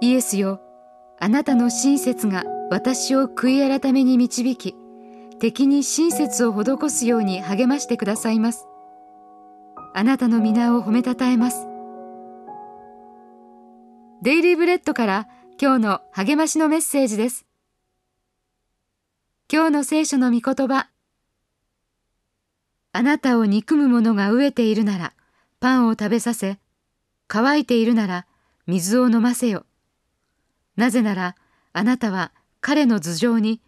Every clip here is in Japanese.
イエスよあなたの親切が私を悔い改めに導き敵に親切を施すように励ましてくださいます。あなたの皆を褒めたたえます。デイリーブレッドから今日の励ましのメッセージです。今日の聖書の御言葉。あなたを憎む者が飢えているならパンを食べさせ乾いているなら水を飲ませよ。なぜならあなたは彼の頭上に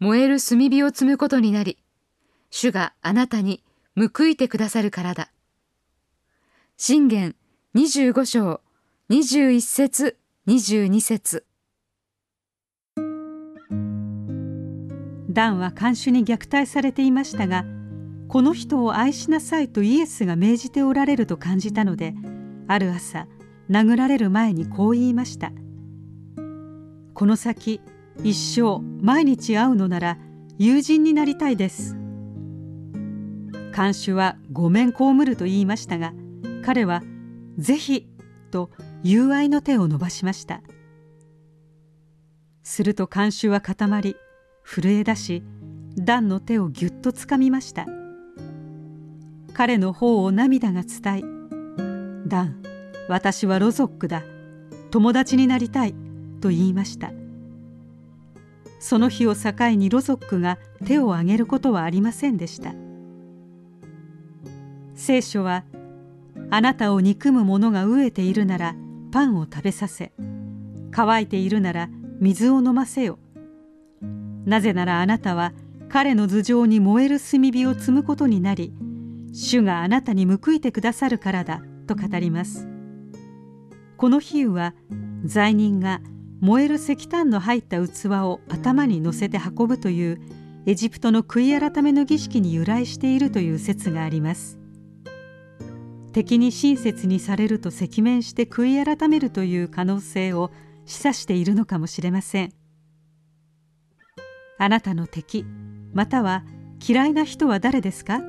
燃える炭火を積むことになり、主があなたに報いてくださるからだ。信玄25章21節22節ダンは看守に虐待されていましたが、この人を愛しなさいとイエスが命じておられると感じたので、ある朝、殴られる前にこう言いました。この先一生毎日会うのなら友人になりたいです。看守はごめん被ると言いましたが彼はぜひと友愛の手を伸ばしました。すると看守は固まり震え出しダンの手をぎゅっとつかみました。彼の方を涙が伝え「ダン私はロゾックだ友達になりたい」と言いました。その日を境にロゾックが手を挙げることはありませんでした。聖書はあなたを憎む者が飢えているならパンを食べさせ乾いているなら水を飲ませよ。なぜならあなたは彼の頭上に燃える炭火を積むことになり主があなたに報いてくださるからだと語ります。この比喩は罪人が燃える石炭の入った器を頭に乗せて運ぶというエジプトの悔い改めの儀式に由来しているという説があります。敵に親切にされると赤面して悔い改めるという可能性を示唆しているのかもしれません。あなたの敵または嫌いな人は誰ですか？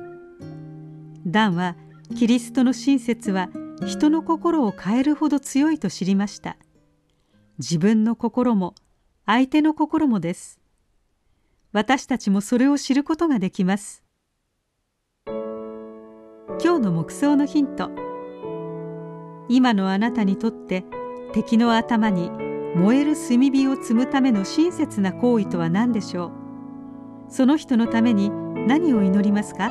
ダンはキリストの親切は人の心を変えるほど強いと知りました。自分の心も相手の心もです。私たちもそれを知ることができます。今日の目想のヒント。今のあなたにとって敵の頭に燃える炭火を積むための親切な行為とは何でしょう。その人のために何を祈りますか？